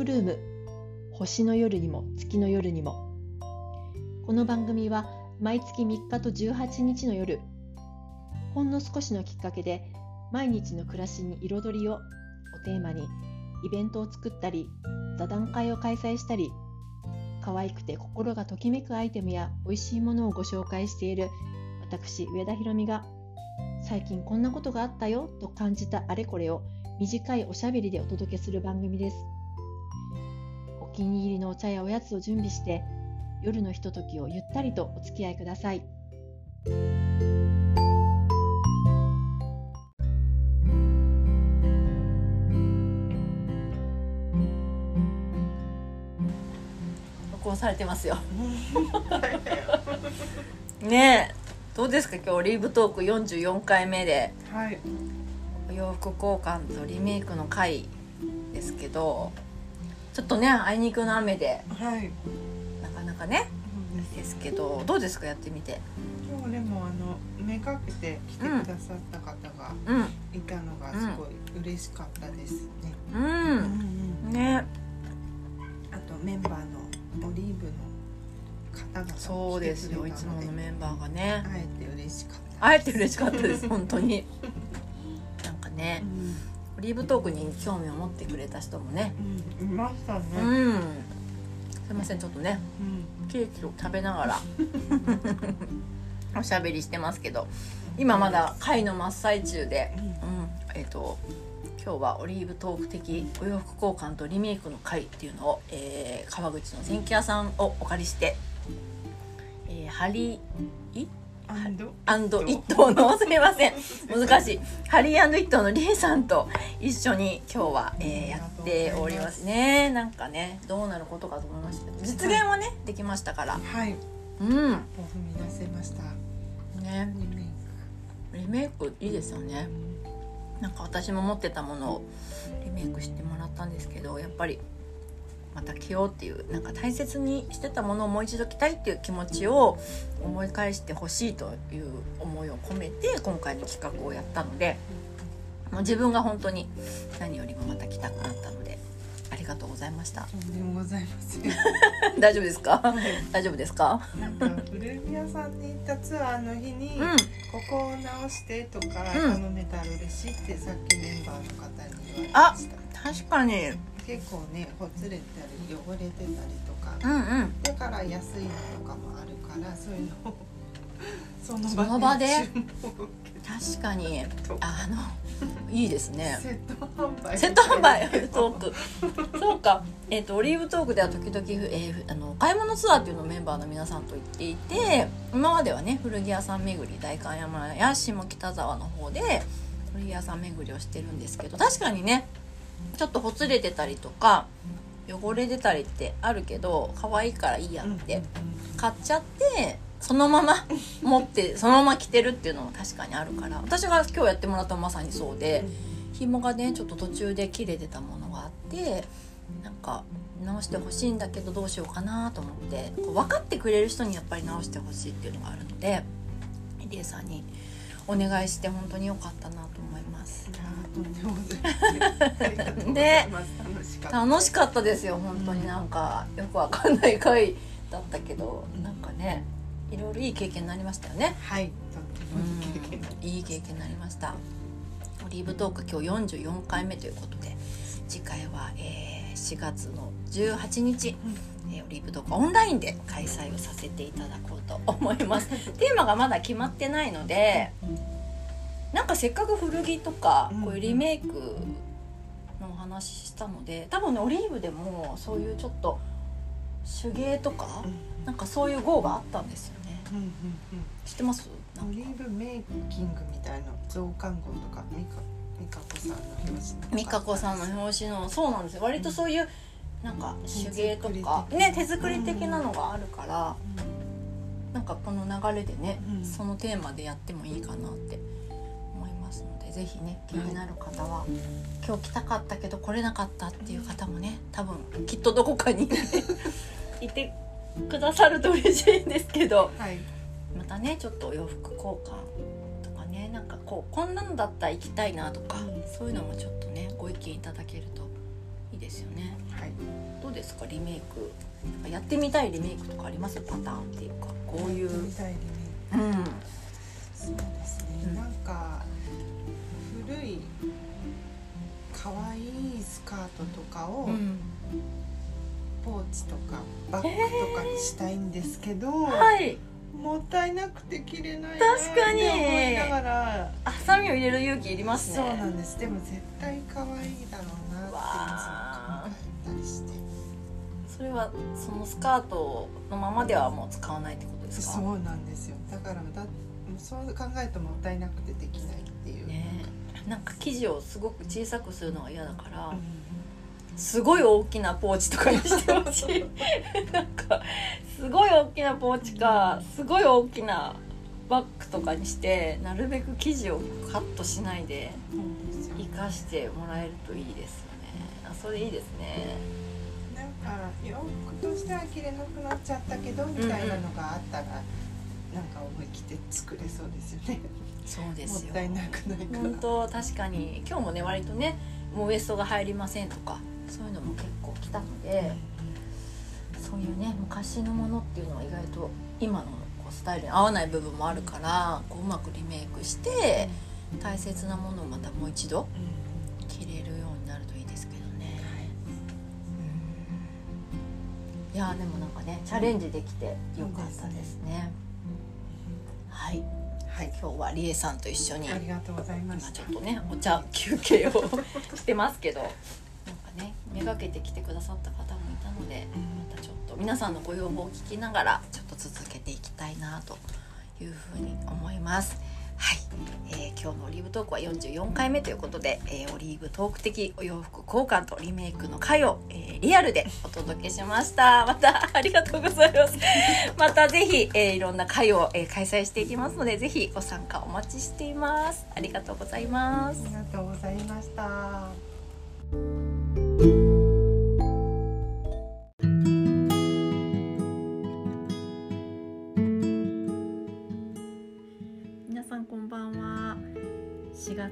クルーム星の夜にも月の夜にも。この番組は毎月3日と18日の夜ほんの少しのきっかけで毎日の暮らしに彩りををテーマにイベントを作ったり座談会を開催したり可愛くて心がときめくアイテムや美味しいものをご紹介している私上田ひろみが最近こんなことがあったよと感じたあれこれを短いおしゃべりでお届けする番組です。気に入りのお茶やおやつを準備して夜のひとときをゆったりとお付き合いください。録音されてますよ。ねえどうですか今日オリーブトーク44回目で。はい。お洋服交換とリメイクの回ですけどちょっとねあいにくの雨ではい。なかなかねですけどどうですか？やってみて。今日でもあのめがけて来てくださった方がうん。いたのがすごい嬉しかったですね。ううん。ん。ね。あとメンバーのオリーブの方々もそうですよ。いつものメンバーがね。あえて嬉しかった。あえて嬉しかったです本当に。なんかね。うんオリーブトークに興味を持ってくれた人もね。うん、いましたね。ううん。んすいませんちょっとね。ケーキを食べながら。おしゃべりしてますけど。今まだ会の真っ最中で、うん。えっ、と今日はオリーブトーク的お洋服交換とリメイクの会っていうのを、えー川口の電気屋さんをお借りして、えーハリーアンド一頭の？すみません。難しい。ハリー一頭のリエさんと一緒に今日は、えーやっておりますね。なんかねどうなることかと思いましたけど。実現はねできましたから。はい。うん。踏み出せました。ね。リメイリメイクいいですよね。ク。なんか私も持ってたものをリメイクしてもらったんですけどやっぱりまた着ようっていうなんか大切にしてたものをもう一度着たいっていう気持ちを思い返してほしいという思いを込めて今回の企画をやったのでもう自分が本当に何よりもまた着たくなったのでありがとうございました。とんでもございません。大丈夫ですか？大丈夫ですか？なんか古着屋さんに行ったツアーの日に、うん。ここを直してとかうん。頼めたら嬉しいってさっきメンバーの方に言われあました。確かに結構ねほつれたり汚れてたりとか。うんうん。だから安いのとかもあるからそういうのを その場で確かに。あのいいですね。セット販売。セット販売トーク。そうか、えー、とオリーブトークでは時々、えーあの買い物ツアーっていうのをメンバーの皆さんと行っていて今まではね古着屋さん巡り代官山や下北沢の方で古着屋さん巡りをしてるんですけど確かにねちょっとほつれてたりとか汚れてたりってあるけど可愛いからいいやって買っちゃってそのまま持って そのまま着てるっていうのも確かにあるから私が今日やってもらったまさにそうで。紐がねちょっと途中で切れてたものがあってなんか直してほしいんだけどどうしようかなと思ってこう分かってくれる人にやっぱり直してほしいっていうのがあるのでリエさんにお願いして本当に良かったなとますとんで楽しかった楽しかったですよ本当に。なんかよくわかんない回だったけど。なんかねいろいろいい経験になりましたよね。はい。とってもいい経験になりました。オリーブトーク今日44回目ということで次回は、えー4月の18日、えーオリーブトークオンラインで開催をさせていただこうと思います。テーマがまだ決まってないのでなんかせっかく古着とかうんこういうリメイクのお話ししたので多分ねオリーブでもそういうちょっと手芸とかなんかそういう号があったんですよね。うんうんうん。知ってます？オリーブメイキングみたいな増刊号とかミカミカコさんの表紙美香子さんの表紙のそうなんですよ。割とそういうなんか手芸とか手作り的ね手作り的なのがあるからなんかこの流れでね、うん。そのテーマでやってもいいかなってでぜひね気になる方は、今日来たかったけど来れなかったっていう方もね多分きっとどこかに いてくださると嬉しいんですけど。はい。またねちょっとお洋服交換とかねなんかこうこんなのだったら行きたいなとか、うん。そういうのもちょっとねご意見いただけるといいですよね。はい。どうですかリメイク。やってみたいリメイクとかあります？パターンっていうか。こういう。そうですね、うん。なんか古い可愛いスカートとかをうん。ポーチとかバッグとかにしたいんですけど、はい。もったいなくて着れないな確かに。って思いながら。ハサミを入れる勇気いりますね。そうなんです。でも絶対可愛いだろうなっていつもわ考えたりして。それはそのスカートのままではもう使わないってことですか？そうなんですよ。だからだそう考えるともったいなくてできないなんか生地をすごく小さくするのが嫌だから、うんすごい大きなポーチとかにしてほしい。なんかすごい大きなポーチかすごい大きなバッグとかにしてなるべく生地をカットしないで生かしてもらえるといいですよね。あそれいいですね。なんか洋服としては着れなくなっちゃったけどみたいなのがあったら、なんか思い切って作れそうですよねそうですよ。もったいなくないか。ら本当確かに。今日もね割とねもうウエストが入りませんとかそういうのも結構来たのでそういうね昔のものっていうのは意外と今のこうスタイルに合わない部分もあるからこううまくリメイクして大切なものをまたもう一度うん。着れるようになるといいですけどね。はいいやーでもなんかねチャレンジできてよかったですね。はいはい今日はりえさんと一緒に。ありがとうございま今したちょっとねお茶休憩を してますけど。なんかねめがけて来てくださった方もいたのでまたちょっと皆さんのご要望を聞きながらちょっと続けていきたいなというふうに思います。はい、えー今日のオリーブトークは44回目ということで、えーオリーブトーク的お洋服交換とリメイクの回を、えーリアルでお届けしました。またありがとうございます。またぜひ、えーいろんな会を、えー開催していきますので、ぜひご参加お待ちしています。ありがとうございますあ。りがとうございました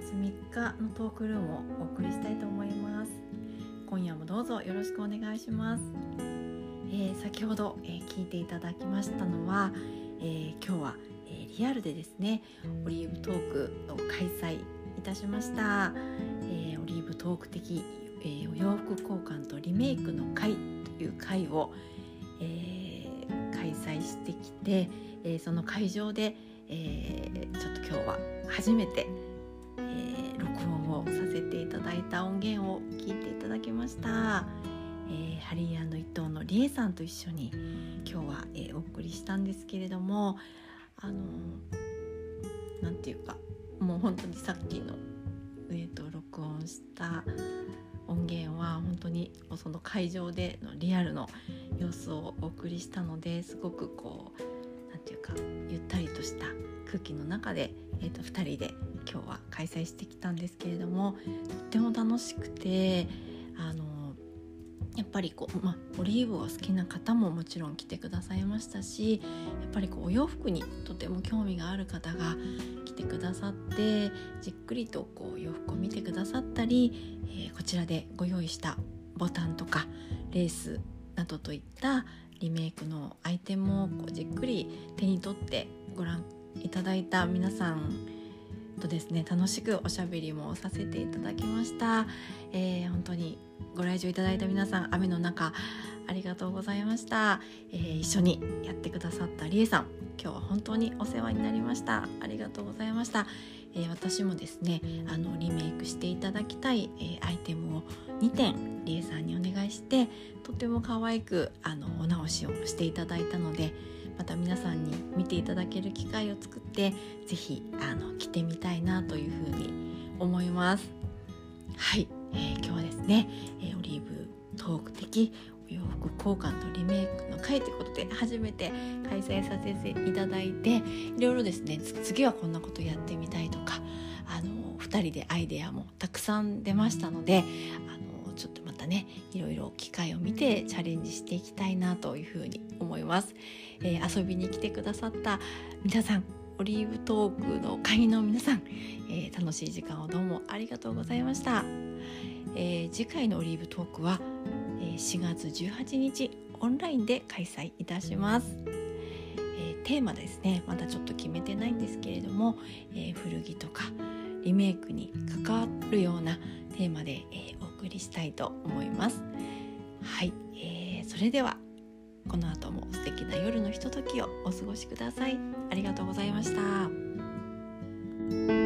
月3日のトークルームをお送りしたいと思います。今夜もどうぞよろしくお願いします、えー先ほど、えー聞いていただきましたのは、えー今日は、えーリアルでですねオリーブトークを開催いたしました、えーオリーブトーク的、えーお洋服交換とリメイクの会という会を、えー開催してきて、えーその会場で、えーちょっと今日は初めて、をさせていただいた音源を聞いていただきました、えーハリー伊藤のりえさんと一緒に今日は、えーお送りしたんですけれどもあのーていうかもう本当にさっきの、えー、と録音した音源は本当にその会場でのリアルの様子をお送りしたのですごくこうなんていうかゆったりとした空気の中で、えー、と2人で今日は開催してきたんですけれどもとっても楽しくてあのやっぱりこう、ま、オリーブが好きな方ももちろん来てくださいましたしやっぱりこうお洋服にとても興味がある方が来てくださってじっくりとこう洋服を見てくださったり、えーこちらでご用意したボタンとかレースなどといったリメイクのアイテムをこうじっくり手に取ってご覧いただいた皆さんとですね楽しくおしゃべりもさせていただきました、えー本当にご来場いただいた皆さん雨の中ありがとうございました、えー一緒にやってくださったりえさん今日は本当にお世話になりました。ありがとうございました、えー私もですねあのリメイクしていただきたい、えーアイテムを2点りえさんにお願いしてとても可愛くあのお直しをしていただいたのでまた皆さんに見ていただける機会を作ってぜひあの着てみたいなというふうに思います。はい、えー今日はですね、えーオリーブトーク的お洋服交換とリメイクの会ということで初めて開催させていただいていろいろですね次はこんなことやってみたいとかあの2人でアイデアもたくさん出ましたのであのねいろいろ機会を見てチャレンジしていきたいなというふうに思います、えー遊びに来てくださった皆さんオリーブトークの会員の皆さん、えー楽しい時間をどうもありがとうございました、えー、次回のオリーブトークは、4月18日オンラインで開催いたします、テーマですね。まだちょっと決めてないんですけれども、え古着とかリメイクに関わるようなテーマで、えお送りしたいと思います。はい、えーそれではこの後も素敵な夜のひとときをお過ごしください。ありがとうございました。